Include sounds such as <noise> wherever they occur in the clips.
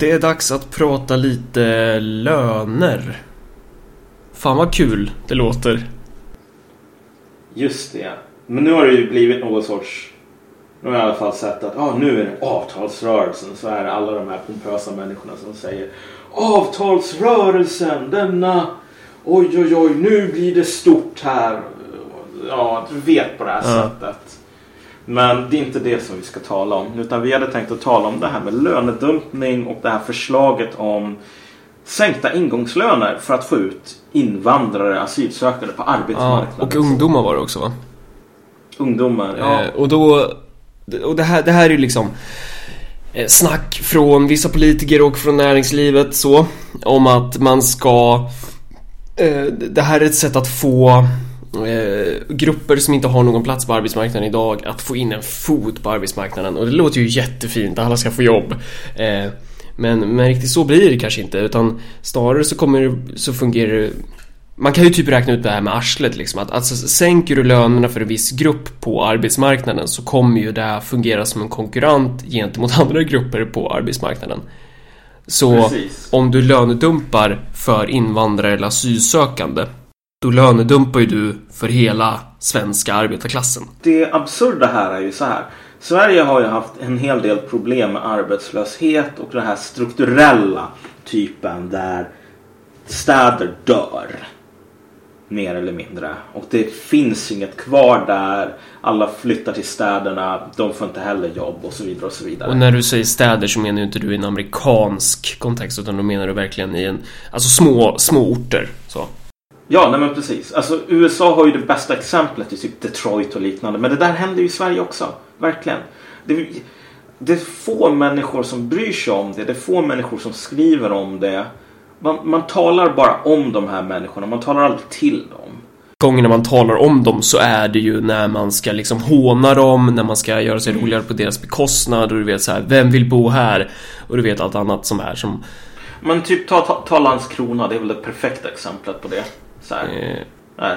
Det är dags att prata lite löner. Fan vad kul det låter. Just det. Men nu har det ju blivit någon sorts... Nu har jag i alla fall sett att ah, nu är det avtalsrörelsen. Så är det alla de här pompösa människorna som säger Avtalsrörelsen, denna... Oj, oj, oj, nu blir det stort här. Ja, du vet på det här Ja. sättet. Men det är inte det som vi ska tala om. Utan vi hade tänkt att tala om det här med lönedumpning och det här förslaget om sänkta ingångslöner för att få ut invandrare, asylsökande på Ja, arbetsmarknaden. och ungdomar var det också va? Ungdomar, ja. Eh, och då... Och det här, det här är ju liksom eh, snack från vissa politiker och från näringslivet så om att man ska eh, det här är ett sätt att få eh, grupper som inte har någon plats på arbetsmarknaden idag att få in en fot på arbetsmarknaden och det låter ju jättefint, alla ska få jobb eh, men, men riktigt så blir det kanske inte utan snarare så kommer så fungerar det man kan ju typ räkna ut det här med arslet liksom att alltså, sänker du lönerna för en viss grupp på arbetsmarknaden så kommer ju det fungera som en konkurrent gentemot <laughs> andra grupper på arbetsmarknaden. Så Precis. om du lönedumpar för invandrare eller asylsökande då lönedumpar ju du för hela svenska arbetarklassen. Det absurda här är ju så här. Sverige har ju haft en hel del problem med arbetslöshet och den här strukturella typen där städer dör. Mer eller mindre. Och det finns inget kvar där. Alla flyttar till städerna. De får inte heller jobb och så vidare och så vidare. Och när du säger städer så menar ju inte du i en amerikansk kontext utan då menar du verkligen i en, alltså små, små orter. Så. Ja, nej men precis. Alltså USA har ju det bästa exemplet i typ Detroit och liknande. Men det där händer ju i Sverige också. Verkligen. Det, det är få människor som bryr sig om det. Det är få människor som skriver om det. Man, man talar bara om de här människorna. Man talar aldrig till dem. gångerna man talar om dem så är det ju när man ska liksom håna dem, när man ska göra sig roligare på deras bekostnad och du vet så här, vem vill bo här? Och du vet allt annat som är som... Men typ ta, ta, ta Landskrona. Det är väl det perfekta exemplet på det. Så här. Eh.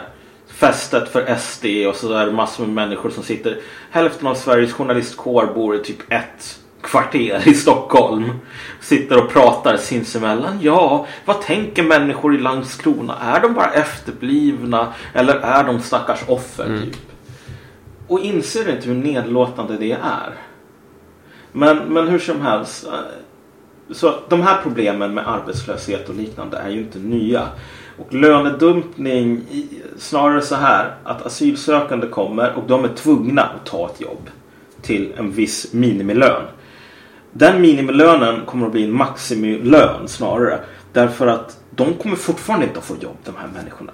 Fästet för SD och så är det massor med människor som sitter. Hälften av Sveriges journalistkår bor i typ ett kvarter i Stockholm. Sitter och pratar sinsemellan. Ja, vad tänker människor i Landskrona? Är de bara efterblivna eller är de stackars offer? Typ? Och inser inte hur nedlåtande det är. Men, men hur som helst. eh, Så de här problemen med arbetslöshet och liknande är ju inte nya. Och lönedumpning, snarare så här att asylsökande kommer och de är tvungna att ta ett jobb till en viss minimilön. Den minimilönen kommer att bli en maximilön snarare. Därför att de kommer fortfarande inte att få jobb de här människorna.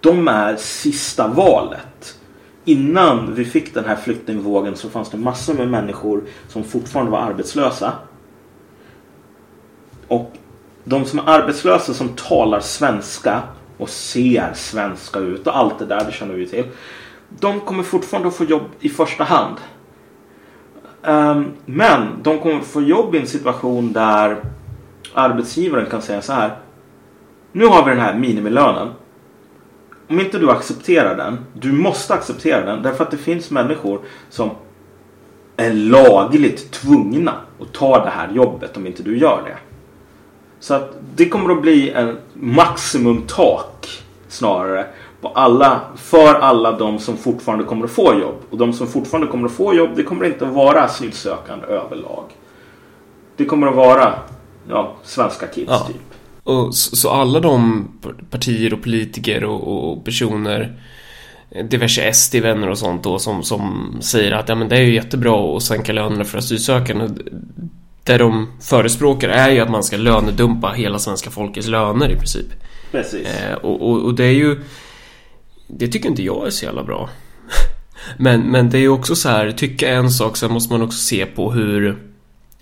De är sista valet. Innan vi fick den här flyktingvågen så fanns det massor med människor som fortfarande var arbetslösa. Och de som är arbetslösa som talar svenska och ser svenska ut och allt det där, det känner vi till. De kommer fortfarande att få jobb i första hand. Um, men de kommer att få jobb i en situation där arbetsgivaren kan säga så här. Nu har vi den här minimilönen. Om inte du accepterar den, du måste acceptera den därför att det finns människor som är lagligt tvungna att ta det här jobbet om inte du gör det. Så att det kommer att bli en maximumtak snarare på alla, för alla de som fortfarande kommer att få jobb. Och de som fortfarande kommer att få jobb, det kommer inte att vara asylsökande överlag. Det kommer att vara ja, svenska kids Ja. typ. och så, så alla de partier och politiker och, och personer eh, diverse SD-vänner och sånt då som, som säger att ja men det är ju jättebra att sänka lönerna för asylsökande. Det de förespråkar är ju att man ska lönedumpa hela svenska folkets löner i princip. Precis. Eh, och, och, och det är ju Det tycker inte jag är så jävla bra <laughs> Men, men det är ju också så här Tycka en sak, sen måste man också se på hur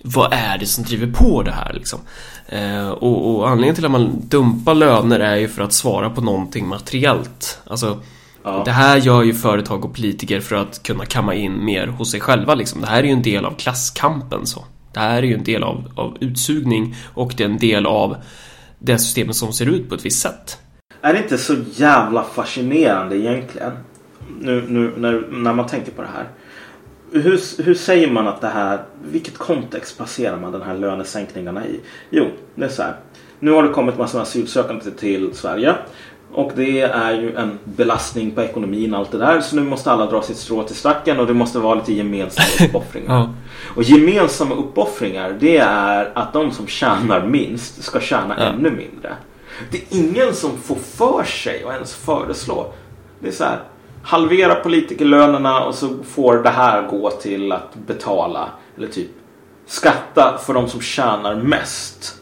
Vad är det som driver på det här liksom eh, och, och anledningen till att man dumpar löner är ju för att svara på någonting materiellt Alltså Ja. Det här gör ju företag och politiker för att kunna kamma in mer hos sig själva liksom. Det här är ju en del av klasskampen så det här är ju en del av, av utsugning och det är en del av det systemet som ser ut på ett visst sätt. Är det inte så jävla fascinerande egentligen? Nu, nu när, när man tänker på det här. hur, hur säger man att det här, vilket kontext placerar man den här lönesänkningarna i? Jo, det är så här. Nu har det kommit massor med asylsökande till, till Sverige. Och det är ju en belastning på ekonomin och allt det där. Så nu måste alla dra sitt strå till stacken och det måste vara lite gemensamma <laughs> uppoffringar. Ja. Och gemensamma uppoffringar det är att de som tjänar minst ska tjäna Ja. ännu mindre. Det är ingen som får för sig att ens föreslå. Det är så här. Halvera politikerlönerna och så får det här gå till att betala eller typ skatta för de som tjänar mest.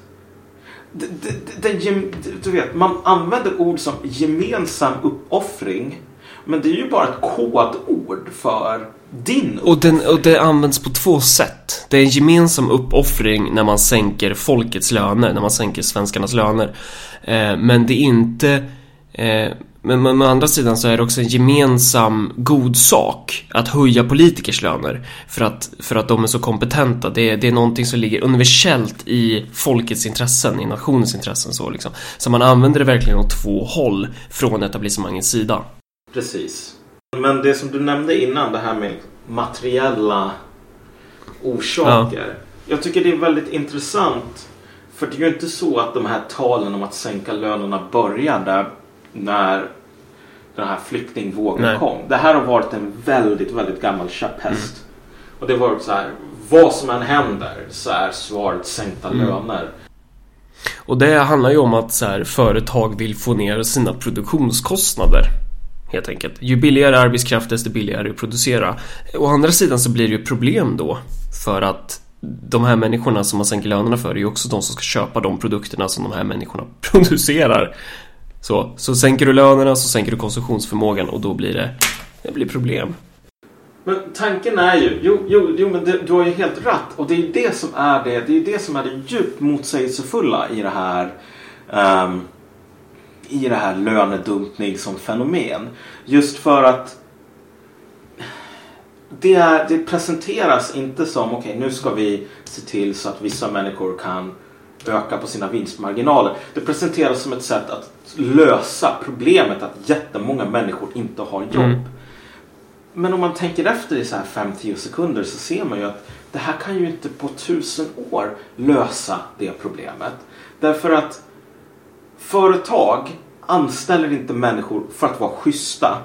Gem- du vet, man använder ord som gemensam uppoffring. Men det är ju bara ett kodord för din Och, den, och det används på två sätt. Det är en gemensam uppoffring när man sänker folkets löner, när man sänker svenskarnas löner. Eh, men det är inte... Eh, men, men å andra sidan så är det också en gemensam god sak att höja politikers löner. För att, för att de är så kompetenta. Det det är någonting som ligger universellt i folkets intressen, i nationens intressen så liksom. Så man använder det verkligen åt två håll från etablissemangets sida. Precis. Men det som du nämnde innan, det här med materiella orsaker. Jag tycker det är väldigt intressant. För det är ju inte så att de här talen om att sänka lönerna började när den här flyktingvågen Nej. kom. Det här har varit en väldigt, väldigt gammal käpphäst. Och det varit så här, vad som än händer så är svaret sänkta löner. Och det handlar ju om att så här, företag vill få ner sina produktionskostnader. Helt enkelt. Ju billigare arbetskraft desto billigare att producera. Å andra sidan så blir det ju problem då. För att de här människorna som man sänker lönerna för är ju också de som ska köpa de produkterna som de här människorna <laughs> producerar. Så, så sänker du lönerna så sänker du konsumtionsförmågan och då blir det, det blir problem. Men tanken är ju, jo, jo, jo men det, du har ju helt rätt. Och det är ju det som är det, det, är det, som är det djupt motsägelsefulla i det här um, i det här lönedumpning som fenomen. Just för att det, är, det presenteras inte som okej nu ska vi se till så att vissa människor kan öka på sina vinstmarginaler. Det presenteras som ett sätt att lösa problemet att jättemånga människor inte har jobb. Mm. Men om man tänker efter i så här 5-10 sekunder så ser man ju att det här kan ju inte på tusen år lösa det problemet. Därför att företag anställer inte människor för att vara schyssta.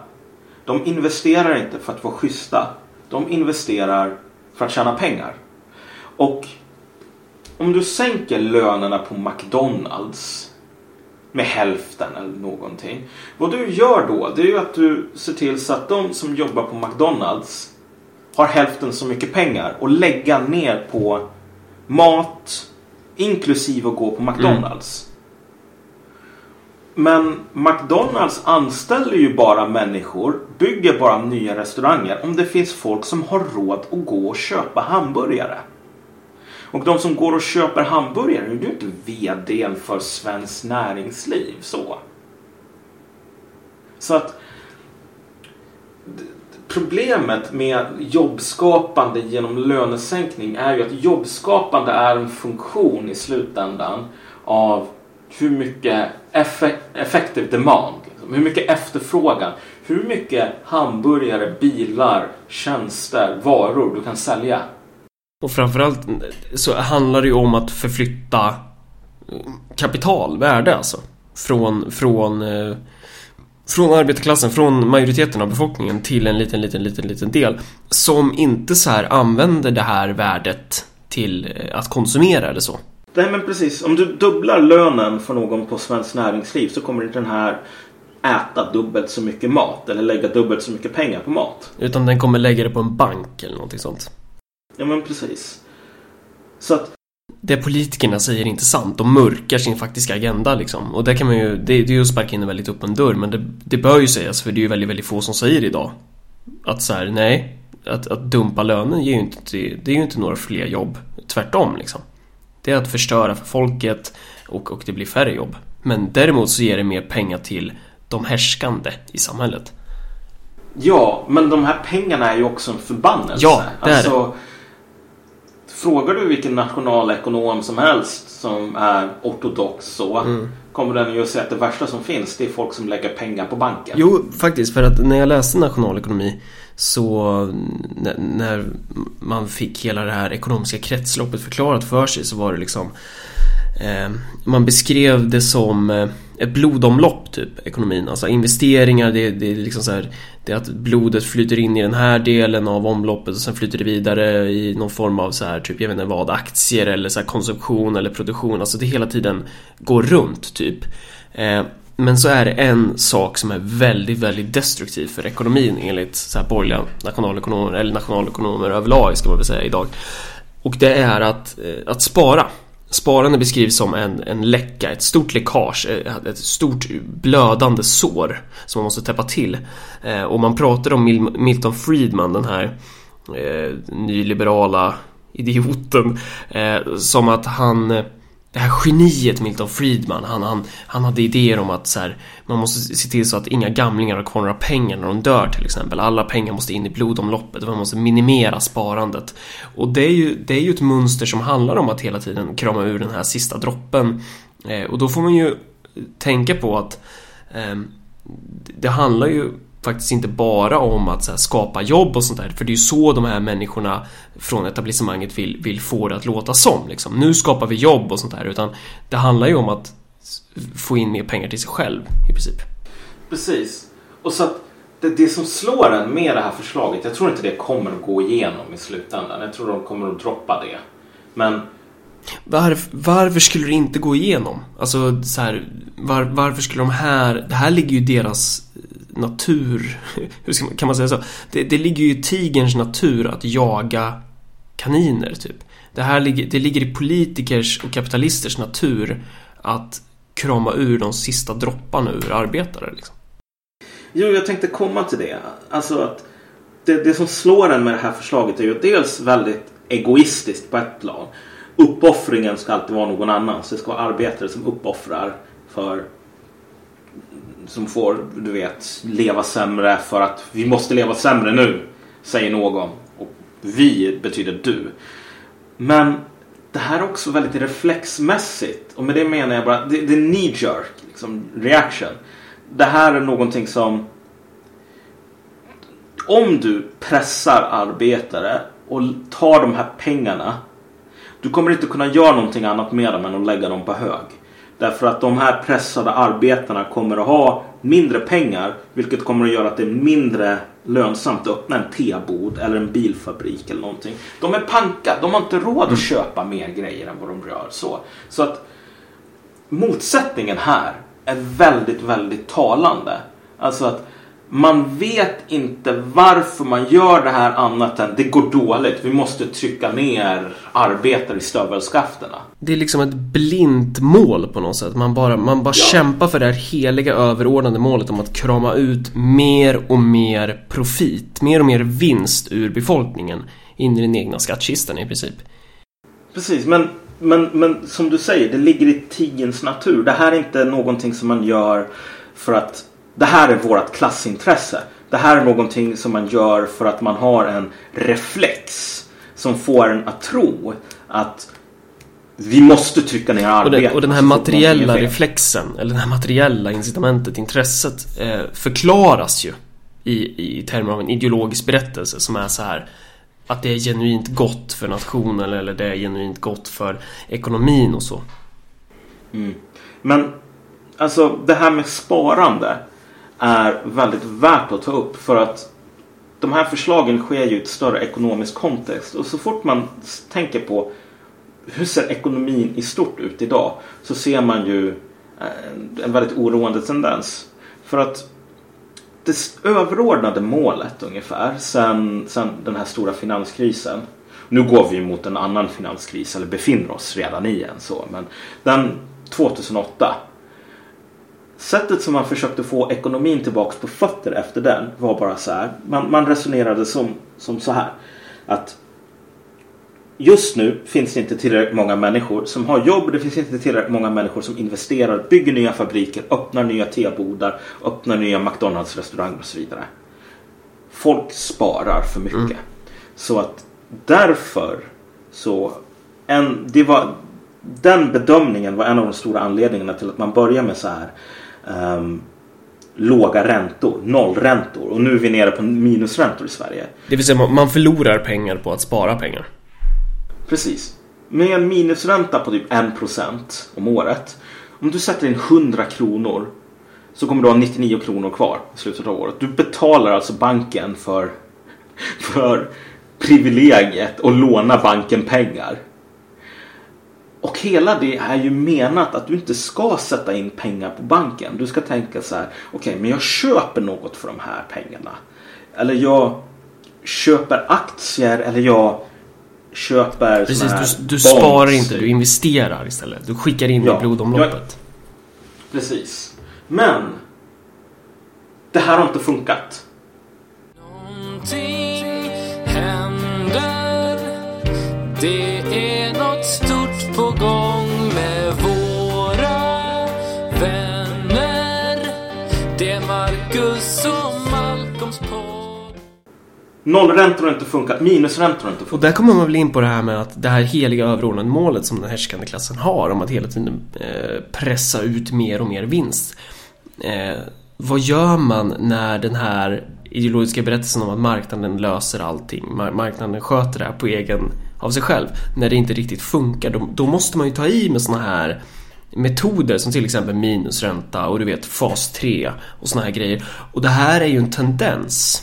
De investerar inte för att vara schyssta. De investerar för att tjäna pengar. Och om du sänker lönerna på McDonalds med hälften eller någonting. Vad du gör då det är ju att du ser till så att de som jobbar på McDonalds har hälften så mycket pengar och lägga ner på mat inklusive att gå på McDonalds. Men McDonalds anställer ju bara människor, bygger bara nya restauranger om det finns folk som har råd att gå och köpa hamburgare. Och de som går och köper hamburgare, nu är du inte VD för Svenskt Näringsliv så. Så att Problemet med jobbskapande genom lönesänkning är ju att jobbskapande är en funktion i slutändan av hur mycket effektiv effective demand, liksom. hur mycket efterfrågan, hur mycket hamburgare, bilar, tjänster, varor du kan sälja. Och framförallt så handlar det ju om att förflytta kapital, värde alltså. Från, från, eh, från arbetarklassen, från majoriteten av befolkningen till en liten, liten, liten, liten del. Som inte så här använder det här värdet till eh, att konsumera eller så. Nej men precis, om du dubblar lönen för någon på Svenskt Näringsliv så kommer inte den här äta dubbelt så mycket mat eller lägga dubbelt så mycket pengar på mat. Utan den kommer lägga det på en bank eller någonting sånt. Ja men precis. Så att Det politikerna säger är inte sant. De mörkar sin faktiska agenda liksom. Och det kan man ju, det, det är ju att sparka in en väldigt öppen dörr. Men det, det bör ju sägas, för det är ju väldigt, väldigt få som säger det idag. Att så här, nej. Att, att dumpa lönen ger ju inte, det är ju inte några fler jobb. Tvärtom liksom. Det är att förstöra för folket och, och det blir färre jobb. Men däremot så ger det mer pengar till de härskande i samhället. Ja, men de här pengarna är ju också en förbannelse. Ja, det är alltså, frågar du vilken nationalekonom som helst som är ortodox så Mm. kommer den ju att säga att det värsta som finns det är folk som lägger pengar på banken. Jo, faktiskt. För att när jag läste nationalekonomi så när man fick hela det här ekonomiska kretsloppet förklarat för sig så var det liksom eh, Man beskrev det som eh, ett blodomlopp typ, ekonomin. Alltså investeringar, det, det är liksom så här Det är att blodet flyter in i den här delen av omloppet och sen flyter det vidare i någon form av så här typ, jag vet inte vad, aktier eller så här konsumtion eller produktion. Alltså det hela tiden går runt typ. Eh, men så är det en sak som är väldigt, väldigt destruktiv för ekonomin enligt så här borgerliga nationalekonomer, eller nationalekonomer överlag ska man väl säga idag. Och det är att, eh, att spara. Sparande beskrivs som en, en läcka, ett stort läckage, eh, ett stort blödande sår som man måste täppa till. Eh, och man pratar om Milton Friedman, den här eh, nyliberala idioten, eh, som att han eh, det här geniet Milton Friedman, han, han, han hade idéer om att så här, man måste se till så att inga gamlingar har kvar några pengar när de dör till exempel. Alla pengar måste in i blodomloppet och man måste minimera sparandet. Och det är ju, det är ju ett mönster som handlar om att hela tiden krama ur den här sista droppen. Eh, och då får man ju tänka på att eh, det handlar ju faktiskt inte bara om att här, skapa jobb och sånt där. För det är ju så de här människorna från etablissemanget vill, vill få det att låta som. Liksom. Nu skapar vi jobb och sånt där. Utan det handlar ju om att få in mer pengar till sig själv i princip. Precis. Och så att det, det som slår en med det här förslaget, jag tror inte det kommer att gå igenom i slutändan. Jag tror de kommer att droppa det. Men Varf, varför skulle det inte gå igenom? Alltså så här, var, varför skulle de här... Det här ligger ju i deras natur. <laughs> Hur ska man, kan man säga så? Det, det ligger ju i tigerns natur att jaga kaniner typ. Det här ligger, det ligger i politikers och kapitalisters natur att krama ur de sista dropparna ur arbetare liksom. Jo, jag tänkte komma till det. Alltså att det, det som slår en med det här förslaget är ju dels väldigt egoistiskt på ett plan. Uppoffringen ska alltid vara någon annan. Så det ska vara arbetare som uppoffrar för som får, du vet, leva sämre för att vi måste leva sämre nu, säger någon. Och vi betyder du. Men det här är också väldigt reflexmässigt. Och med det menar jag bara, det, det är knee jerk liksom, reaction. Det här är någonting som om du pressar arbetare och tar de här pengarna du kommer inte kunna göra någonting annat med dem än att lägga dem på hög. Därför att de här pressade arbetarna kommer att ha mindre pengar vilket kommer att göra att det är mindre lönsamt att öppna en tebod eller en bilfabrik eller någonting. De är panka, de har inte råd att köpa mer grejer än vad de gör. Så, så att motsättningen här är väldigt, väldigt talande. Alltså att man vet inte varför man gör det här annat än det går dåligt. Vi måste trycka ner arbetare i stövelskafterna. Det är liksom ett blint mål på något sätt. Man bara, man bara Ja. kämpar för det här heliga överordnade målet om att krama ut mer och mer profit, mer och mer vinst ur befolkningen in i den egna skattkistan i princip. Precis, men, men, men som du säger, det ligger i tidens natur. Det här är inte någonting som man gör för att det här är vårt klassintresse. Det här är någonting som man gör för att man har en reflex som får en att tro att vi måste trycka ner Och, arbetet. den, och den här så fort någonting är materiella reflexen, eller det här materiella incitamentet, intresset, eh, förklaras ju i, i termer av en ideologisk berättelse som är så här att det är genuint gott för nationen eller det är genuint gott för ekonomin och så. Mm. Men alltså det här med sparande är väldigt värt att ta upp för att de här förslagen sker ju i ett större ekonomisk kontext och så fort man tänker på hur ser ekonomin i stort ut idag så ser man ju eh, en väldigt oroande tendens. För att det överordnade målet ungefär sen, sen den här stora finanskrisen nu går vi mot en annan finanskris eller befinner oss redan i en så men den 2008 Sättet som man försökte få ekonomin tillbaks på fötter efter den var bara så här. Man, man resonerade som, som så här. Att just nu finns det inte tillräckligt många människor som har jobb. Det finns inte tillräckligt många människor som investerar, bygger nya fabriker, öppnar nya tebodar, öppnar nya McDonalds restauranger och så vidare. Folk sparar för mycket. Så att därför Så en, det var, den bedömningen var en av de stora anledningarna till att man började med så här um, låga räntor, nollräntor och nu är vi nere på minusräntor i Sverige. Det vill säga man förlorar pengar på att spara pengar. Precis. Med en minusränta på typ 1% om året. Om du sätter in 100 kronor så kommer du ha 99 kronor kvar i slutet av året. Du betalar alltså banken för, för privilegiet att låna banken pengar. Och hela det är ju menat att du inte ska sätta in pengar på banken. Du ska tänka så här, okej, okay, men jag köper något för de här pengarna. Eller jag köper aktier eller jag köper Precis, du, du sparar inte, du investerar istället. Du skickar in ja, i blodomloppet. Jag, precis. Men det här har inte funkat. Någonting händer. Det på gång med våra vänner. Det är Marcus och Malcolms podd. Nollräntor har inte funkat, minusräntor har inte funkat. Och där kommer man väl in på det här med att det här heliga överordnade målet som den härskande klassen har om att hela tiden eh, pressa ut mer och mer vinst. Eh, vad gör man när den här ideologiska berättelsen om att marknaden löser allting, marknaden sköter det här på egen, av sig själv, när det inte riktigt funkar, då, då måste man ju ta i med såna här metoder som till exempel minusränta och du vet fas 3 och såna här grejer. Och det här är ju en tendens.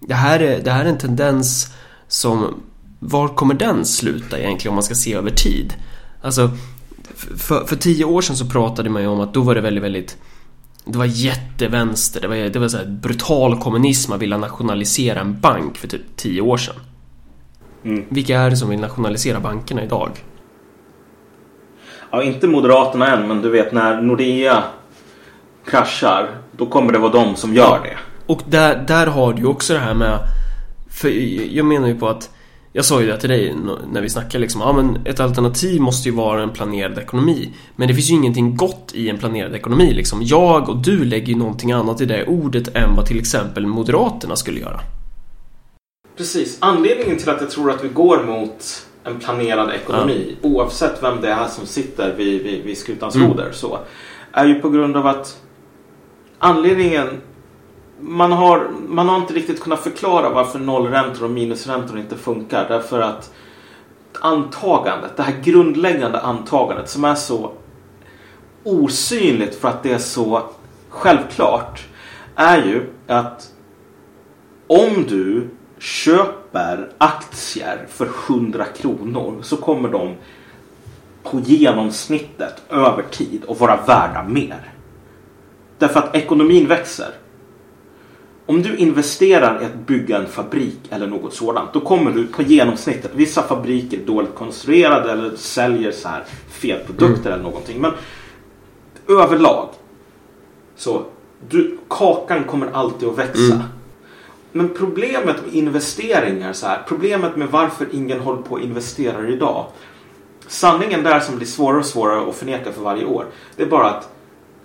Det här är, det här är en tendens som, var kommer den sluta egentligen om man ska se över tid? Alltså, för, för tio år sedan så pratade man ju om att då var det väldigt, väldigt det var jättevänster, det var, det var så brutal kommunism, man ville nationalisera en bank för typ 10 år sedan. Mm. Vilka är det som vill nationalisera bankerna idag? Ja, inte Moderaterna än, men du vet när Nordea kraschar, då kommer det vara de som gör ja. det. Och där, där har du ju också det här med, för jag menar ju på att jag sa ju det till dig när vi snackade liksom, ja men ett alternativ måste ju vara en planerad ekonomi. Men det finns ju ingenting gott i en planerad ekonomi liksom. Jag och du lägger ju någonting annat i det ordet än vad till exempel Moderaterna skulle göra. Precis. Anledningen till att jag tror att vi går mot en planerad ekonomi, ja. oavsett vem det är som sitter vid, vid, vid skutans mm. roder, så, är ju på grund av att anledningen man har, man har inte riktigt kunnat förklara varför nollräntor och minusräntor inte funkar. Därför att antagandet, det här grundläggande antagandet som är så osynligt för att det är så självklart är ju att om du köper aktier för 100 kronor så kommer de på genomsnittet över tid att vara värda mer. Därför att ekonomin växer. Om du investerar i att bygga en fabrik eller något sådant, då kommer du på genomsnittet, vissa fabriker är dåligt konstruerade eller säljer så här fel produkter mm. eller någonting. Men överlag så du, kakan kommer alltid att växa. Mm. Men problemet med investeringar så här, problemet med varför ingen håller på och investerar idag. Sanningen där som blir svårare och svårare att förneka för varje år. Det är bara att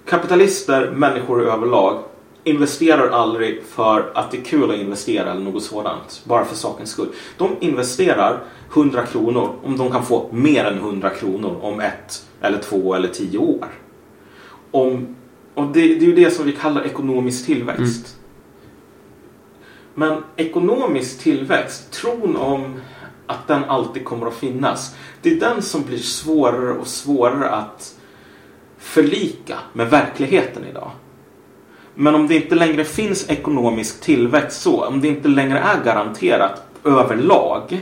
kapitalister, människor överlag investerar aldrig för att det är kul att investera eller något sådant. Bara för sakens skull. De investerar 100 kronor om de kan få mer än 100 kronor om ett eller två eller tio år. Om, och det, det är ju det som vi kallar ekonomisk tillväxt. Mm. Men ekonomisk tillväxt, tron om att den alltid kommer att finnas. Det är den som blir svårare och svårare att förlika med verkligheten idag. Men om det inte längre finns ekonomisk tillväxt så, om det inte längre är garanterat överlag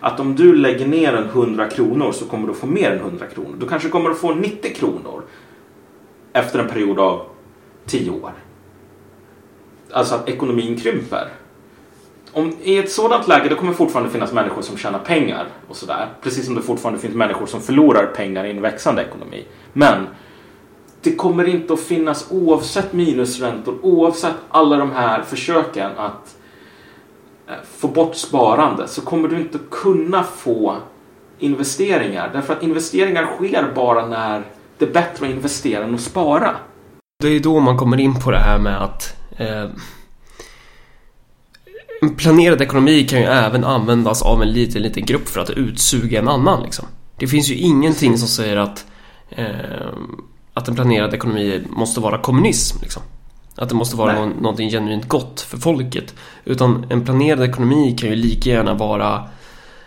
att om du lägger ner en 100 kronor så kommer du få mer än 100 kronor. Du kanske kommer att få 90 kronor efter en period av 10 år. Alltså att ekonomin krymper. Om, I ett sådant läge då kommer det fortfarande finnas människor som tjänar pengar och sådär. Precis som det fortfarande finns människor som förlorar pengar i en växande ekonomi. Men det kommer inte att finnas oavsett minusräntor, oavsett alla de här försöken att eh, få bort sparande så kommer du inte kunna få investeringar. Därför att investeringar sker bara när det är bättre att investera än att spara. Det är då man kommer in på det här med att eh, en planerad ekonomi kan ju även användas av en liten, liten grupp för att utsuga en annan liksom. Det finns ju ingenting som säger att eh, att en planerad ekonomi måste vara kommunism liksom. Att det måste vara någon, någonting genuint gott för folket. Utan en planerad ekonomi kan ju lika gärna vara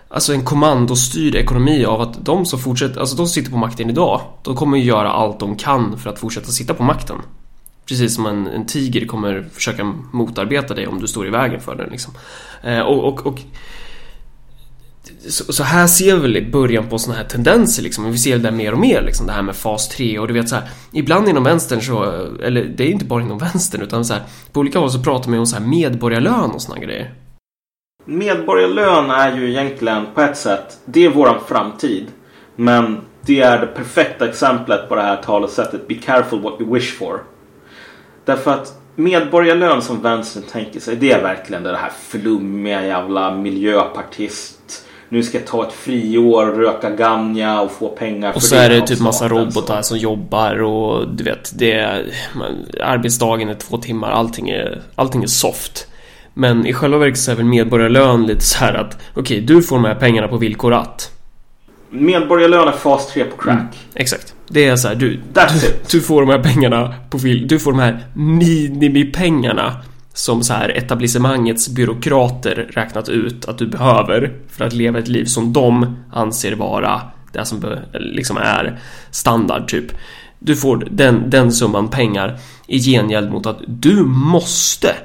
Alltså en kommandostyrd ekonomi av att de som fortsätter, alltså de som sitter på makten idag De kommer ju göra allt de kan för att fortsätta sitta på makten Precis som en, en tiger kommer försöka motarbeta dig om du står i vägen för den liksom. Eh, och, och, och så, så, här ser vi väl början på såna här tendenser liksom. Vi ser det mer och mer liksom. Det här med fas 3 och du vet så här. Ibland inom vänstern så, eller det är inte bara inom vänstern utan så här. På olika håll så pratar man om så här medborgarlön och såna grejer. Medborgarlön är ju egentligen på ett sätt, det är våran framtid. Men det är det perfekta exemplet på det här talesättet Be careful what you wish for. Därför att medborgarlön som vänstern tänker sig, det är verkligen det här flummiga jävla miljöpartist nu ska jag ta ett friår, röka ganja och få pengar för Och så är det typ massa robotar som jobbar och du vet, det är, arbetsdagen är två timmar, allting är, allting är soft. Men i själva verket så är väl medborgarlön lite så här att okej, okay, du får de här pengarna på villkor att Medborgarlön är fas 3 på crack. Mm, exakt. Det är så här, du, du, du, får de här pengarna på vill, du får de här minimipengarna som så här etablissemangets byråkrater räknat ut att du behöver för att leva ett liv som de anser vara det som liksom är standard typ. Du får den, den summan pengar i gengäld mot att du måste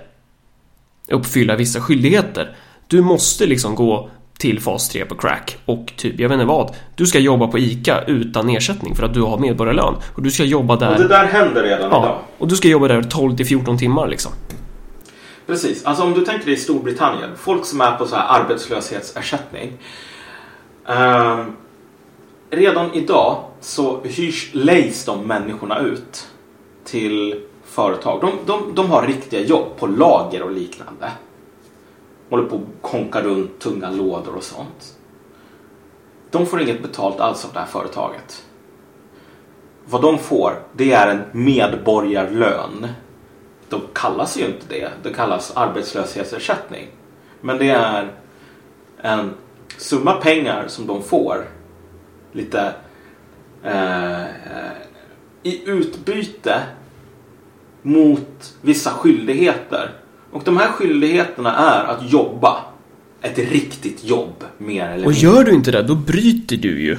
uppfylla vissa skyldigheter. Du måste liksom gå till fas 3 på crack och typ, jag vet inte vad. Du ska jobba på ICA utan ersättning för att du har medborgarlön. Och du ska jobba där. Och det där händer redan ja, idag. Och du ska jobba där 12 till 14 timmar liksom. Precis. Alltså om du tänker dig Storbritannien. Folk som är på så här arbetslöshetsersättning. Eh, redan idag så hyrs, lejs de människorna ut till företag. De, de, de har riktiga jobb på lager och liknande. Håller på att konka runt tunga lådor och sånt. De får inget betalt alls av det här företaget. Vad de får, det är en medborgarlön De kallas ju inte det. Det kallas arbetslöshetsersättning. Men det är en summa pengar som de får lite eh, i utbyte mot vissa skyldigheter. Och de här skyldigheterna är att jobba. Ett riktigt jobb, mer eller mindre. Och gör du inte det, då bryter du ju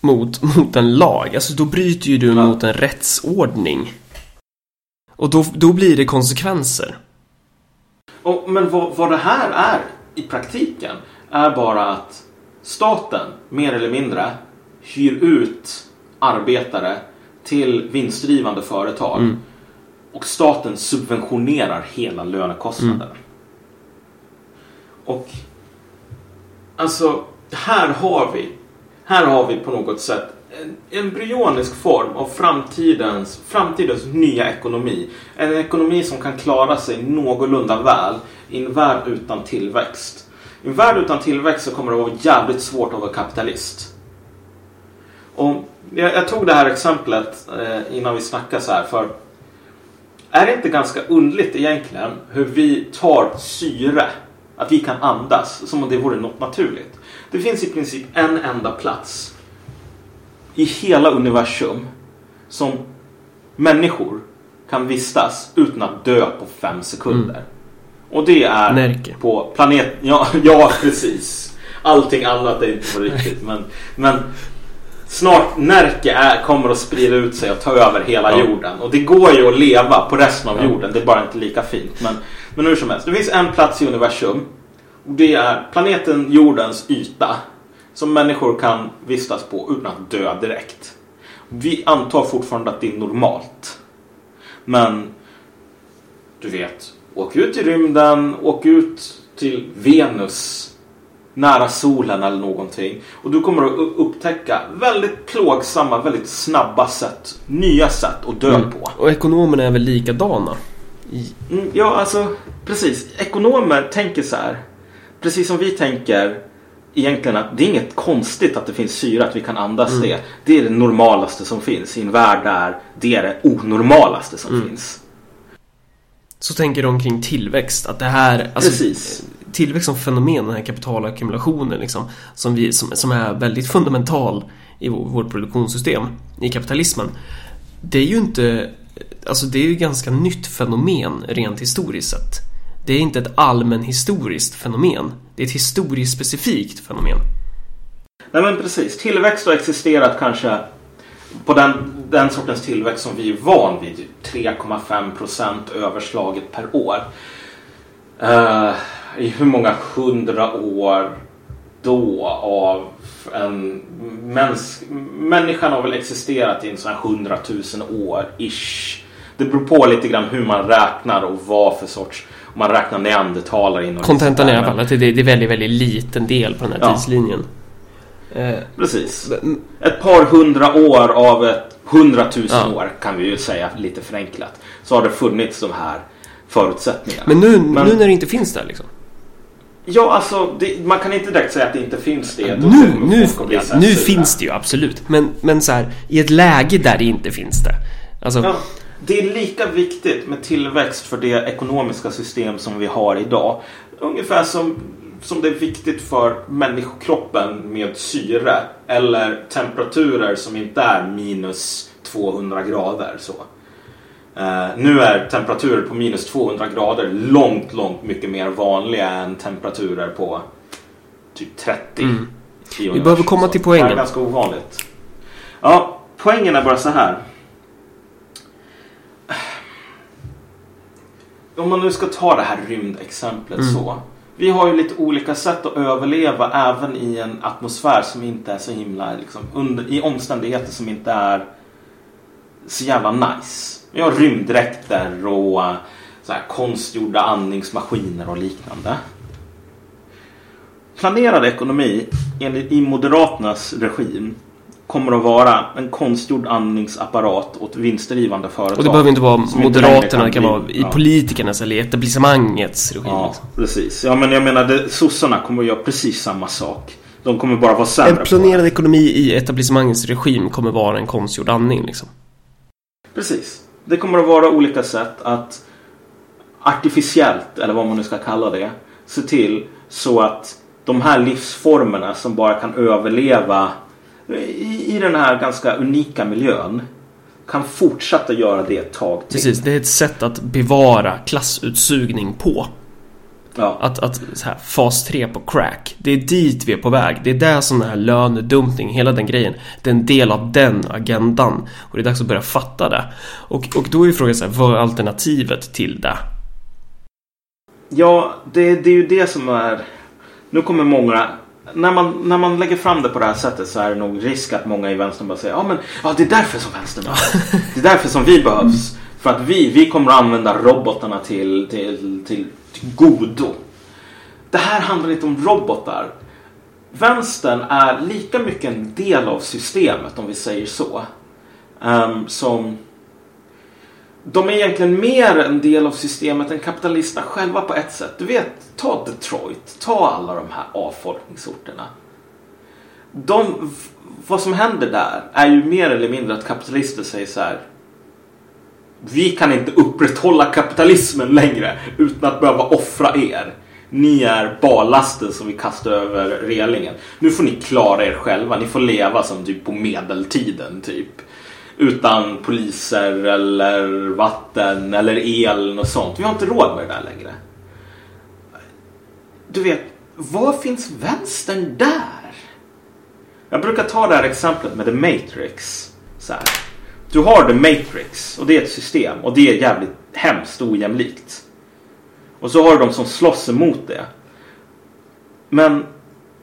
mot, <laughs> mot en lag. Alltså då bryter ju du ja. mot en rättsordning. Och då, då blir det konsekvenser. Och, men vad, vad det här är i praktiken är bara att staten mer eller mindre hyr ut arbetare till vinstdrivande företag. Mm. Och staten subventionerar hela lönekostnaden. Mm. Och alltså, här har vi här har vi på något sätt en embryonisk form av framtidens, framtidens nya ekonomi. En ekonomi som kan klara sig någorlunda väl i en värld utan tillväxt. I en värld utan tillväxt så kommer det vara jävligt svårt att vara kapitalist. Och jag, jag tog det här exemplet eh, innan vi snackade så här för är det inte ganska undligt egentligen hur vi tar syre, att vi kan andas som om det vore något naturligt. Det finns i princip en enda plats i hela universum som människor kan vistas utan att dö på fem sekunder. Mm. Och det är Närke. på planet... Ja, <laughs> ja, precis. Allting annat är inte på riktigt. Men, men snart Närke är, kommer att sprida ut sig och ta över hela ja. jorden. Och det går ju att leva på resten av jorden. Det är bara inte lika fint. Men, men hur som helst. Det finns en plats i universum. Och det är planeten jordens yta som människor kan vistas på utan att dö direkt. Vi antar fortfarande att det är normalt. Men du vet, åk ut i rymden, åk ut till Venus nära solen eller någonting. Och du kommer att upptäcka väldigt plågsamma, väldigt snabba sätt, nya sätt att dö mm. på. Och ekonomerna är väl likadana? Mm, ja, alltså precis. Ekonomer tänker så här. Precis som vi tänker egentligen att det är inget konstigt att det finns syre, att vi kan andas mm. det. Det är det normalaste som finns i en värld där det är det onormalaste som mm. finns. Så tänker de kring tillväxt, att det här... Alltså, Precis tillväxt som fenomen, den här kapitalackumulationen liksom, som, vi, som, som är väldigt fundamental i vårt produktionssystem, i kapitalismen. Det är ju inte, alltså det är ju ganska nytt fenomen rent historiskt sett. Det är inte ett allmänhistoriskt fenomen. Det är ett historiskt specifikt fenomen. Nej men precis. Tillväxt har existerat kanske på den, den sortens tillväxt som vi är van vid. Typ 3,5 procent överslaget per år. Uh, i hur många hundra år då av en mäns, människan har väl existerat i en sån här hundratusen år ish. Det beror på lite grann hur man räknar och vad för sorts om man räknar neandertalare in Kontentan är i alla fall att det är väldigt, väldigt liten del på den här ja. tidslinjen. Eh, Precis. Ett par hundra år av ett hundratusen ja. år kan vi ju säga lite förenklat. Så har det funnits de här förutsättningarna. Men nu, Men, nu när det inte finns där liksom? Ja, alltså det, man kan inte direkt säga att det inte finns det. Nu, nu, ja, nu finns det ju absolut. Men, men så här, i ett läge där det inte finns det. Alltså, ja, det är lika viktigt med tillväxt för det ekonomiska system som vi har idag. Ungefär som som det är viktigt för människokroppen med syre eller temperaturer som inte är minus 200 grader. Så. Uh, nu är temperaturer på minus 200 grader långt, långt mycket mer vanliga än temperaturer på typ 30. Mm. Vi behöver komma till poängen. Det är ganska ovanligt. Ja, poängen är bara så här. Om man nu ska ta det här rymdexemplet mm. så vi har ju lite olika sätt att överleva även i en atmosfär som inte är så himla liksom, under, i omständigheter som inte är så jävla nice. Vi har rymddräkter och så här, konstgjorda andningsmaskiner och liknande. Planerad ekonomi enligt, i Moderaternas regim kommer att vara en konstgjord andningsapparat åt vinstdrivande företag. Och det behöver inte vara Moderaterna, det kan vara i ja. politikernas eller etablissemangets regim. Ja, liksom. precis. Ja, men jag menar, det, sossarna kommer att göra precis samma sak. De kommer bara vara sämre En planerad ekonomi i etablissemangets regim kommer vara en konstgjord andning liksom. Precis. Det kommer att vara olika sätt att artificiellt, eller vad man nu ska kalla det, se till så att de här livsformerna som bara kan överleva i, i den här ganska unika miljön kan fortsätta göra det ett tag till. Precis, det är ett sätt att bevara klassutsugning på. Ja. Att, att så här, fas 3 på crack. Det är dit vi är på väg. Det är där som den här lönedumpning, hela den grejen. Det är en del av den agendan. Och det är dags att börja fatta det. Och, och då är frågan så här, vad är alternativet till det? Ja, det, det är ju det som är... Nu kommer många när man, när man lägger fram det på det här sättet så är det nog risk att många i vänstern bara säger ja men ja, det är därför som vänstern behövs. <laughs> Det är därför som vi behövs. För att vi, vi kommer att använda robotarna till, till, till, till godo. Det här handlar inte om robotar. Vänstern är lika mycket en del av systemet om vi säger så. Um, som de är egentligen mer en del av systemet än kapitalisterna själva på ett sätt. Du vet, ta Detroit, ta alla de här avfolkningsorterna. De, vad som händer där är ju mer eller mindre att kapitalister säger så här. Vi kan inte upprätthålla kapitalismen längre utan att behöva offra er. Ni är ballasten som vi kastar över relingen. Nu får ni klara er själva. Ni får leva som typ på medeltiden typ utan poliser eller vatten eller el och sånt. Vi har inte råd med det där längre. Du vet, var finns vänstern där? Jag brukar ta det här exemplet med The Matrix. Så här. Du har The Matrix och det är ett system och det är jävligt hemskt och ojämlikt. Och så har du de som slåss emot det. Men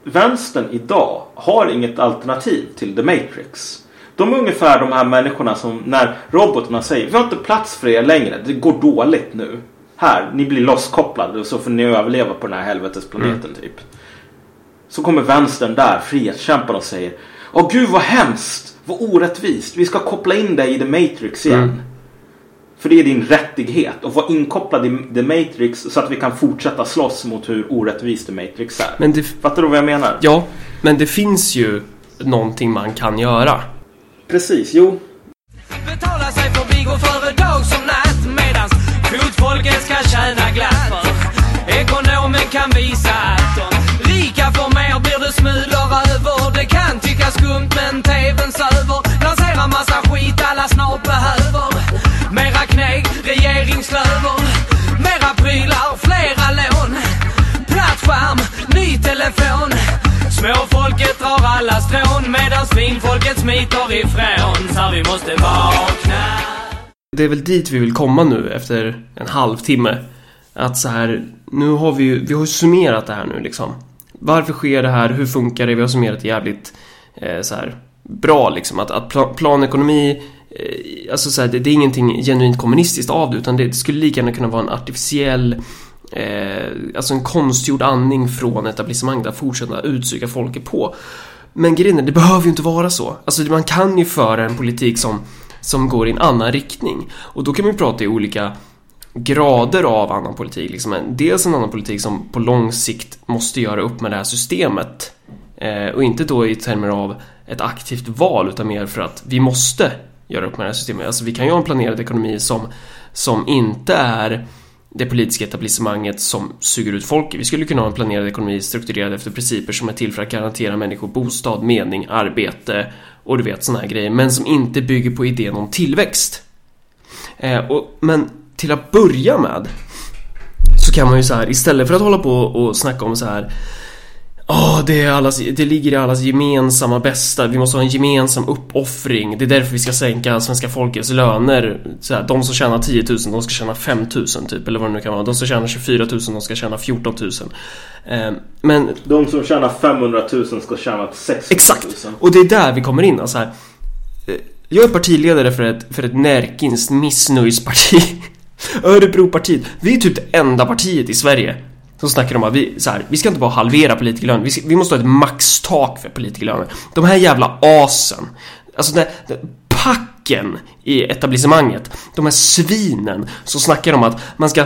vänstern idag har inget alternativ till The Matrix. De är ungefär de här människorna som när robotarna säger vi har inte plats för er längre, det går dåligt nu. Här, ni blir losskopplade och så får ni överleva på den här helvetesplaneten mm. typ. Så kommer vänstern där, frihetskämparna och säger Åh gud vad hemskt, vad orättvist, vi ska koppla in dig i The Matrix igen. Mm. För det är din rättighet att vara inkopplad i The Matrix så att vi kan fortsätta slåss mot hur orättvist The Matrix är. Men det... Fattar du vad jag menar? Ja, men det finns ju någonting man kan göra. Precis, jo. Betala sig för Big och företag som natt medans fotfolket ska tjäna glatt ekonomen kan visa att de rika får mer blir det smulor. Det kan tyckas skumt men TVn söver. Lanserar massa skit alla snart behöver. Mera kneg, regeringslöver. Mera prylar, flera lån. Plattskärm, ny telefon. Småfolket drar alla strån medan svinfolket smiter ifrån. Så vi måste vakna. Det är väl dit vi vill komma nu efter en halvtimme. Att så här, nu har vi ju, vi har ju summerat det här nu liksom. Varför sker det här? Hur funkar det? Vi har summerat det jävligt eh, så här bra liksom. Att, att planekonomi, eh, alltså så här, det, det är ingenting genuint kommunistiskt av det utan det skulle lika gärna kunna vara en artificiell eh, alltså en konstgjord andning från etablissemang där fortsätta utsuga folket på. Men grejen är, det behöver ju inte vara så. Alltså man kan ju föra en politik som, som går i en annan riktning. Och då kan man ju prata i olika grader av annan politik. Liksom. Dels en annan politik som på lång sikt måste göra upp med det här systemet. Eh, och inte då i termer av ett aktivt val utan mer för att vi måste göra upp med det här systemet. Alltså vi kan ju ha en planerad ekonomi som, som inte är det politiska etablissemanget som suger ut folk. Vi skulle kunna ha en planerad ekonomi strukturerad efter principer som är till för att garantera människor bostad, mening, arbete och du vet sådana här grejer. Men som inte bygger på idén om tillväxt. Eh, och, men till att börja med så kan man ju så här istället för att hålla på och snacka om så här Åh, det, är allas, det ligger i allas gemensamma bästa. Vi måste ha en gemensam uppoffring. Det är därför vi ska sänka svenska folkets löner. Så här, de som tjänar 10 000, de ska tjäna 5 000 typ. Eller vad det nu kan vara. De som tjänar 24 000, de ska tjäna 14 000. Eh, men De som tjänar 500 000 ska tjäna 60 000. Exakt! Och det är där vi kommer in. Alltså här. Eh, Jag är partiledare för ett, för ett närkinskt missnöjesparti. <laughs> Örebropartiet. Vi är typ det enda partiet i Sverige som snackar om att vi, så här, vi ska inte bara halvera politikerlönen, vi, vi måste ha ett maxtak för politikerlönen. De här jävla asen, alltså den, den packen i etablissemanget, de här svinen som snackar om att man ska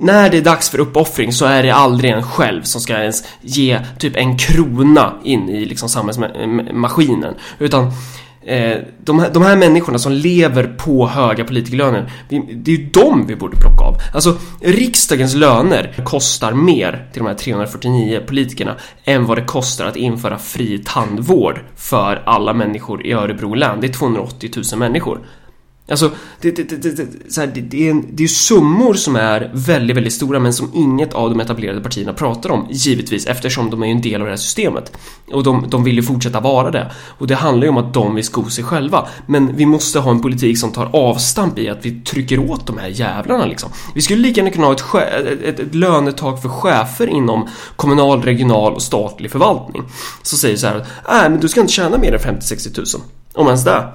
när det är dags för uppoffring så är det aldrig en själv som ska ens ge typ en krona in i liksom samhällsmaskinen. Utan Eh, de, här, de här människorna som lever på höga politikerlöner, det är ju dem vi borde plocka av. Alltså, riksdagens löner kostar mer till de här 349 politikerna än vad det kostar att införa fri tandvård för alla människor i Örebro län. Det är 280 000 människor. Alltså, det, det, det, det, det, så här, det, det, är en, det är ju summor som är väldigt, väldigt stora men som inget av de etablerade partierna pratar om, givetvis, eftersom de är ju en del av det här systemet. Och de, de vill ju fortsätta vara det. Och det handlar ju om att de vill sko sig själva. Men vi måste ha en politik som tar avstamp i att vi trycker åt de här jävlarna liksom. Vi skulle lika gärna kunna ha ett, ett, ett, ett lönetak för chefer inom kommunal, regional och statlig förvaltning. Så säger så här, nej men du ska inte tjäna mer än 50-60 tusen. Om ens det.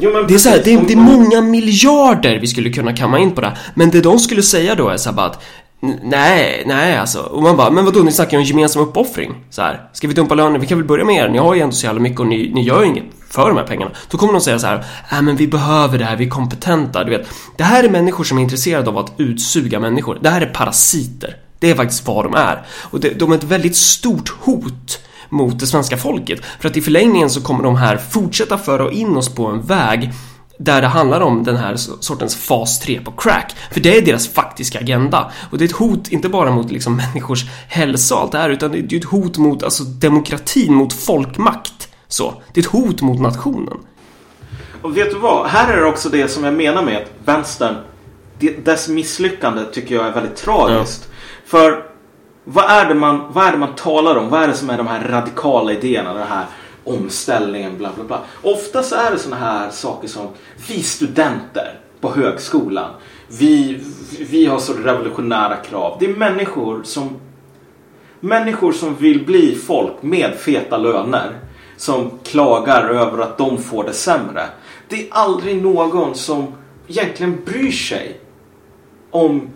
Jo, Det är, så här, precis, det, är, det är många miljarder vi skulle kunna kamma in på det. Men det de skulle säga då är så här bara att "N- Nej, nej alltså. Och man bara, men vadå, ni snackar ju om gemensam uppoffring. Så här, ska vi dumpa löner? Vi kan väl börja med er. Ni har ju ändå så jävla mycket och ni, ni gör ju inget för de här pengarna. Då kommer de säga så här, nej men vi behöver det här, vi är kompetenta, du vet. Det här är människor som är intresserade av att utsuga människor. Det här är parasiter. Det är faktiskt vad de är. Och det, de är ett väldigt stort hot mot det svenska folket. För att i förlängningen så kommer de här fortsätta föra in oss på en väg där det handlar om den här sortens fas 3 på crack. För det är deras faktiska agenda. Och det är ett hot inte bara mot liksom <laughs> människors hälsa och allt det här utan det är ett hot mot alltså, demokratin, mot folkmakt. Så. Det är ett hot mot nationen. Och vet du vad? Här är det också det som jag menar med att vänstern, dess misslyckande tycker jag är väldigt tragiskt. För vad är, det man, vad är det man talar om? Vad är det som är de här radikala idéerna? Den här omställningen, bla bla bla. Ofta så är det sådana här saker som vi studenter på högskolan. Vi, vi har så revolutionära krav. Det är människor som Människor som vill bli folk med feta löner. Som klagar över att de får det sämre. Det är aldrig någon som egentligen bryr sig om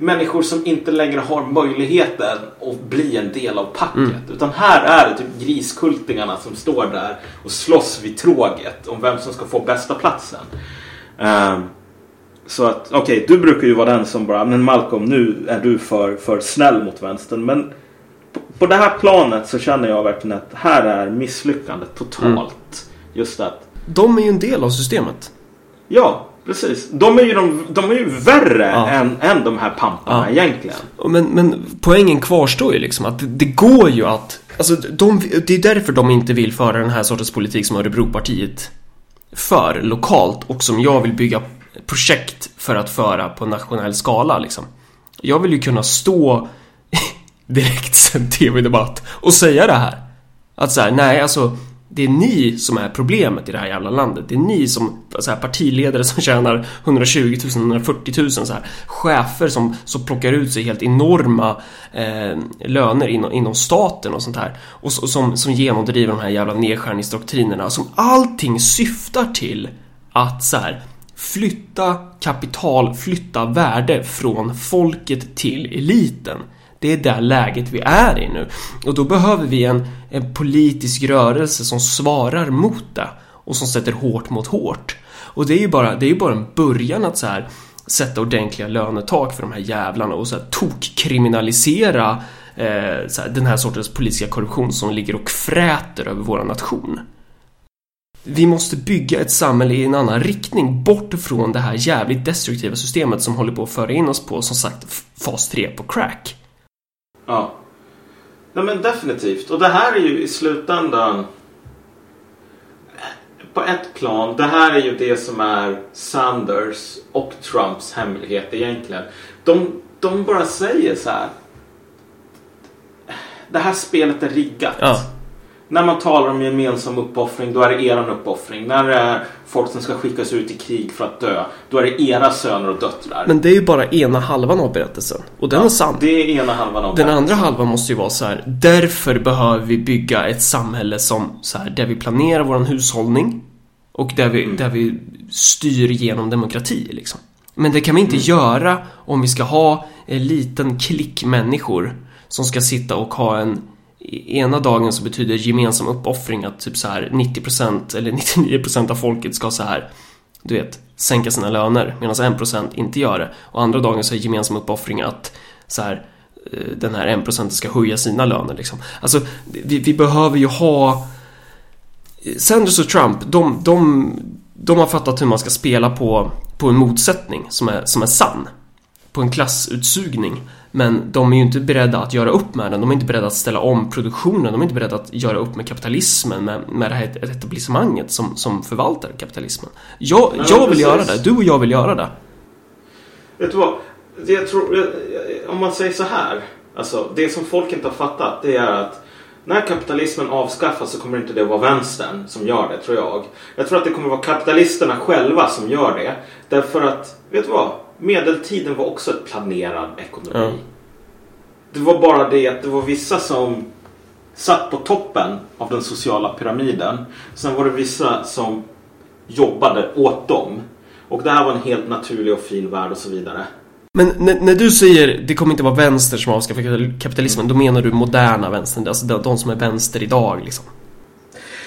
människor som inte längre har möjligheten att bli en del av packet. Utan här är det typ griskultingarna som står där och slåss vid tråget om vem som ska få bästa platsen. Ehm, så att, okej, du brukar ju vara den som bara, men Malcolm nu är du för, för snäll mot vänstern. Men på, på det här planet så känner jag verkligen att här är misslyckandet totalt. Just att, De är ju en del av systemet. ja, Precis. De är ju, de, de är ju värre Ja. än, än de här pamparna Ja. egentligen. Men, men poängen kvarstår ju liksom att det, det går ju att... Alltså de, det är därför de inte vill föra den här sortens politik som Örebropartiet för lokalt och som jag vill bygga projekt för att föra på nationell skala liksom. Jag vill ju kunna stå <laughs> direkt sen tv-debatt och säga det här. Att så här, nej alltså det är ni som är problemet i det här jävla landet. Det är ni som så här, partiledare som tjänar 120 000, 140 000 så här, chefer som, som plockar ut sig helt enorma eh, löner inom, inom staten och sånt här. Och, och som, som genomdriver de här jävla nedskärningsdoktrinerna som allting syftar till att så här, flytta kapital, flytta värde från folket till eliten. Det är där läget vi är i nu. Och då behöver vi en, en politisk rörelse som svarar mot det och som sätter hårt mot hårt. Och det är ju bara, det är ju bara en början att så här sätta ordentliga lönetak för de här jävlarna och så här tokkriminalisera eh, så här, den här sortens politiska korruption som ligger och fräter över vår nation. Vi måste bygga ett samhälle i en annan riktning bort från det här jävligt destruktiva systemet som håller på att föra in oss på, som sagt, fas 3 på crack. Ja. Nej men definitivt. Och det här är ju i slutändan på ett plan, det här är ju det som är Sanders och Trumps hemlighet egentligen. De, de bara säger så här. Det här spelet är riggat. Ja. När man talar om gemensam uppoffring, då är det eran uppoffring. När det är folk som ska skickas ut i krig för att dö, då är det era söner och döttrar. Men det är ju bara ena halvan av berättelsen. Och den är sann. Det är ena halvan av Den det. andra halvan måste ju vara så här. Därför behöver vi bygga ett samhälle som så här, där vi planerar våran hushållning och där vi, där vi styr genom demokrati liksom. Men det kan vi inte göra om vi ska ha en liten klick människor som ska sitta och ha en Ena dagen så betyder gemensam uppoffring att typ så här 90% eller <laughs> 99% av folket ska så här du vet, sänka sina löner medan 1% inte gör det. Och andra dagen så är gemensam uppoffring att så här, eh, den här 1% ska höja sina löner liksom. Alltså, vi, vi behöver ju ha eh, Sanders och Trump, de, de, de har fattat hur man ska spela på, på en motsättning som är, som är sann. På en klassutsugning. Men de är ju inte beredda att göra upp med den. De är inte beredda att ställa om produktionen. De är inte beredda att göra upp med kapitalismen, med, med det här etablissemanget som, som förvaltar kapitalismen. Jag, Ja, jag vill precis. göra det. Du och jag vill göra det. Vet du vad? Jag tror, jag- om man säger så här. Alltså, det som folk inte har fattat det är att när kapitalismen avskaffas så kommer inte det vara vänstern som gör det, tror jag. Jag tror att det kommer vara kapitalisterna själva som gör det. Därför att, vet du vad? Medeltiden var också ett planerad ekonomi. Ja. Det var bara det att det var vissa som satt på toppen av den sociala pyramiden. Sen var det vissa som jobbade åt dem. Och det här var en helt naturlig och fin värld och så vidare. Men när, när du säger det kommer inte vara vänster som avskaffar kapitalismen, då menar du moderna vänstern, alltså de, de som är vänster idag liksom.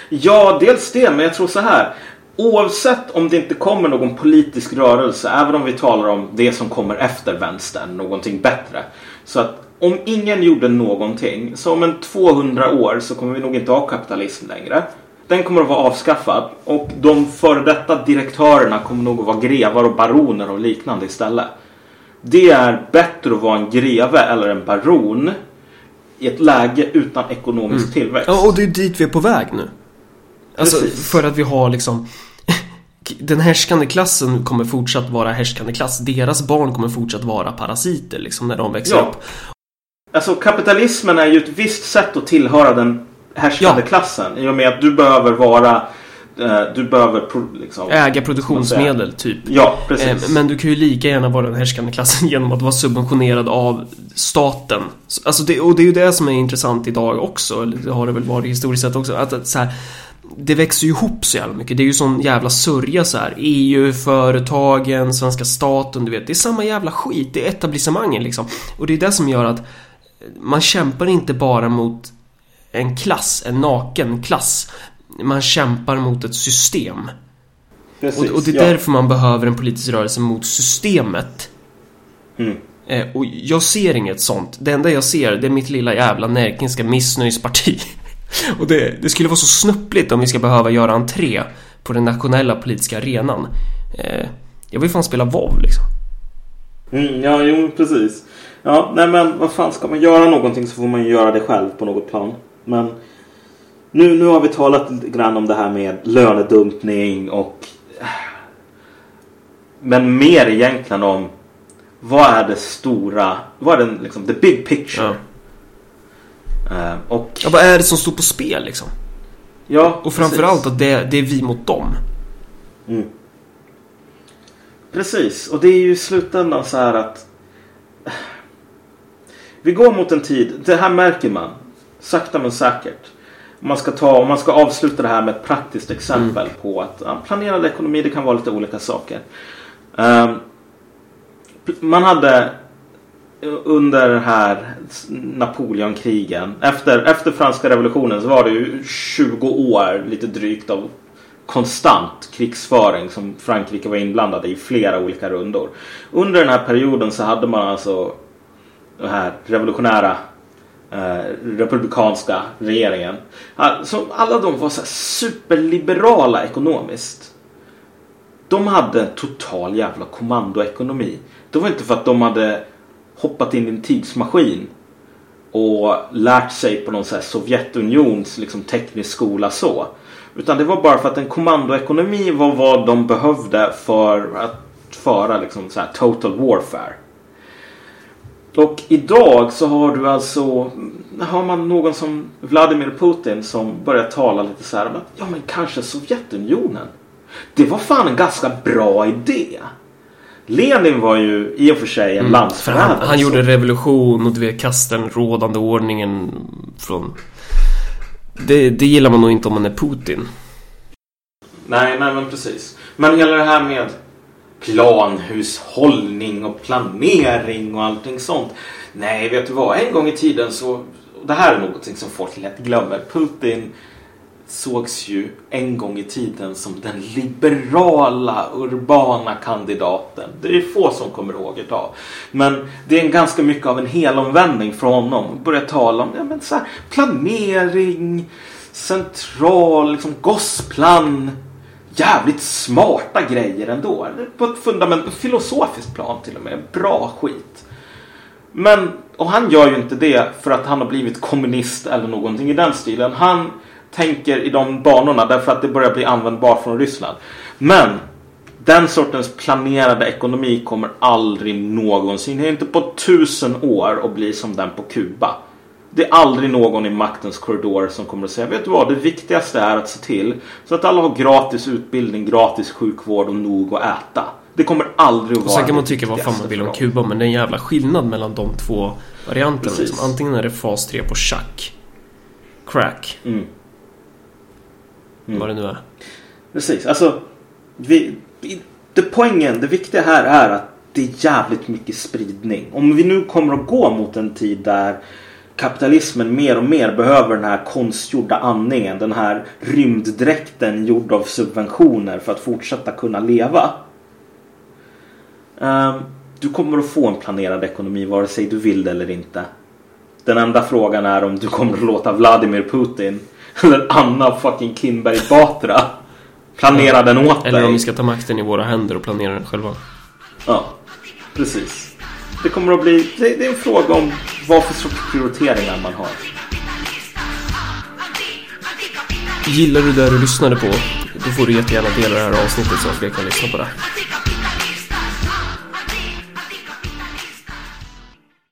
Ja, dels det, men jag tror så här. Oavsett om det inte kommer någon politisk rörelse, även om vi talar om det som kommer efter vänstern, någonting bättre. Så att om ingen gjorde någonting, så om en 200 år så kommer vi nog inte ha kapitalism längre. Den kommer att vara avskaffad och de före detta direktörerna kommer nog att vara grevar och baroner och liknande istället. Det är bättre att vara en greve eller en baron i ett läge utan ekonomisk tillväxt. Ja, och det är dit vi är på väg nu. Alltså, Precis. för att vi har liksom <laughs> Den härskande klassen kommer fortsatt vara härskande klass. Deras barn kommer fortsatt vara parasiter liksom när de växer Ja. upp. Alltså kapitalismen är ju ett visst sätt att tillhöra den härskande Ja. klassen. I och med att du behöver vara... Eh, du behöver liksom... Äga produktionsmedel, typ. Ja, precis. Eh, Men du kan ju lika gärna vara den härskande klassen <laughs> genom att vara subventionerad av staten. Alltså det, och det är ju det som är intressant idag också, eller det har det väl varit historiskt sett också, att så här, det växer ju ihop så jävla mycket. Det är ju sån jävla sörja så här. EU, företagen, svenska staten, du vet. Det är samma jävla skit. Det är etablissemangen liksom. Och det är det som gör att man kämpar inte bara mot en klass, en naken klass. Man kämpar mot ett system. precis. Och, och det är ja. därför man behöver en politisk rörelse mot systemet. Mm. Eh, och jag ser inget sånt. Det enda jag ser, det är mitt lilla jävla närkenska missnöjesparti. <laughs> och det, det skulle vara så snuppligt om vi ska behöva göra entré på den nationella politiska arenan. Eh, Jag vill fan spela WoW liksom. Mm, ja, jo precis. Ja, nej men vad fan ska man göra någonting så får man ju göra det själv på något plan. Men nu, nu har vi talat lite grann om det här med lönedumpning och men mer egentligen om vad är det stora, vad är den liksom, the big picture. Ja. Eh, och ja, vad är det som står på spel liksom? ja, Och framförallt att det, det är vi mot dem. Mm. Precis, och det är ju i slutändan så här att vi går mot en tid, det här märker man sakta men säkert. Om man ska, ta, om man ska avsluta det här med ett praktiskt exempel på att ja, planerad ekonomi, det kan vara lite olika saker. Ehm, man hade under den här Napoleonkrigen, efter, efter franska revolutionen så var det ju 20 år lite drygt av konstant krigsföring som Frankrike var inblandade i flera olika rundor. Under den här perioden så hade man alltså den här revolutionära eh, republikanska regeringen. Alltså, alla de var så här superliberala ekonomiskt. De hade total jävla kommandoekonomi. Det var inte för att de hade hoppat in i en tidsmaskin och lärt sig på någon så här Sovjetunions liksom, teknisk skola så. Utan det var bara för att en kommandoekonomi var vad de behövde för att föra liksom, så här, total warfare. Och idag så har du alltså har man någon som Vladimir Putin som börjar tala lite så här om att ja men kanske Sovjetunionen. Det var fan en ganska bra idé. Lenin var ju i och för sig en Mm, För landsförrädare. han, han gjorde revolution och du vet kastade den rådande ordningen från... Det, det gillar man nog inte om man är Putin. Nej, nej men precis. Men hela det här med planhushållning och planering och allting sånt. Nej, vet du vad? En gång i tiden så... Det här är någonting som folk lätt glömmer. Putin sågs ju en gång i tiden som den liberala urbana kandidaten. Det är få som kommer ihåg idag. Men det är en ganska mycket av en helomvändning från honom. Börja tala om ja, men så här, planering, central, liksom gosplan. Jävligt smarta grejer ändå. På ett fundament, filosofiskt plan till och med. Bra skit. Men, och han gör ju inte det för att han har blivit kommunist eller någonting i den stilen. Han tänker i de banorna därför att det börjar bli användbart från Ryssland. Men den sortens planerade ekonomi kommer aldrig någonsin, inte på tusen år, att bli som den på Kuba. Det är aldrig någon i maktens korridor som kommer att säga Vet du vad, det viktigaste är att se till så att alla har gratis utbildning, gratis sjukvård och nog att äta. Det kommer aldrig att vara sen kan man tycka vad fan man vill om. Kuba men det är en jävla skillnad mellan de två varianterna. Liksom. Antingen är det fas 3 på schack. Crack. Mm. Mm. Vad det nu är. Precis, alltså vi, det poängen, det viktiga här är att det är jävligt mycket spridning. Om vi nu kommer att gå mot en tid där kapitalismen mer och mer behöver den här konstgjorda andningen, den här rymddräkten gjord av subventioner för att fortsätta kunna leva. Ehm, du kommer att få en planerad ekonomi vare sig du vill det eller inte. Den enda frågan är om du kommer att låta Vladimir Putin eller Anna fucking Kinberg Batra planera den åt Eller dig. om vi ska ta makten i våra händer och planera den själva. Ja, precis. Det kommer att bli... Det, det är en fråga om vad för sorts prioriteringar man har. Gillar du det du lyssnade på? Då får du jättegärna dela det här avsnittet så att fler kan lyssna på det.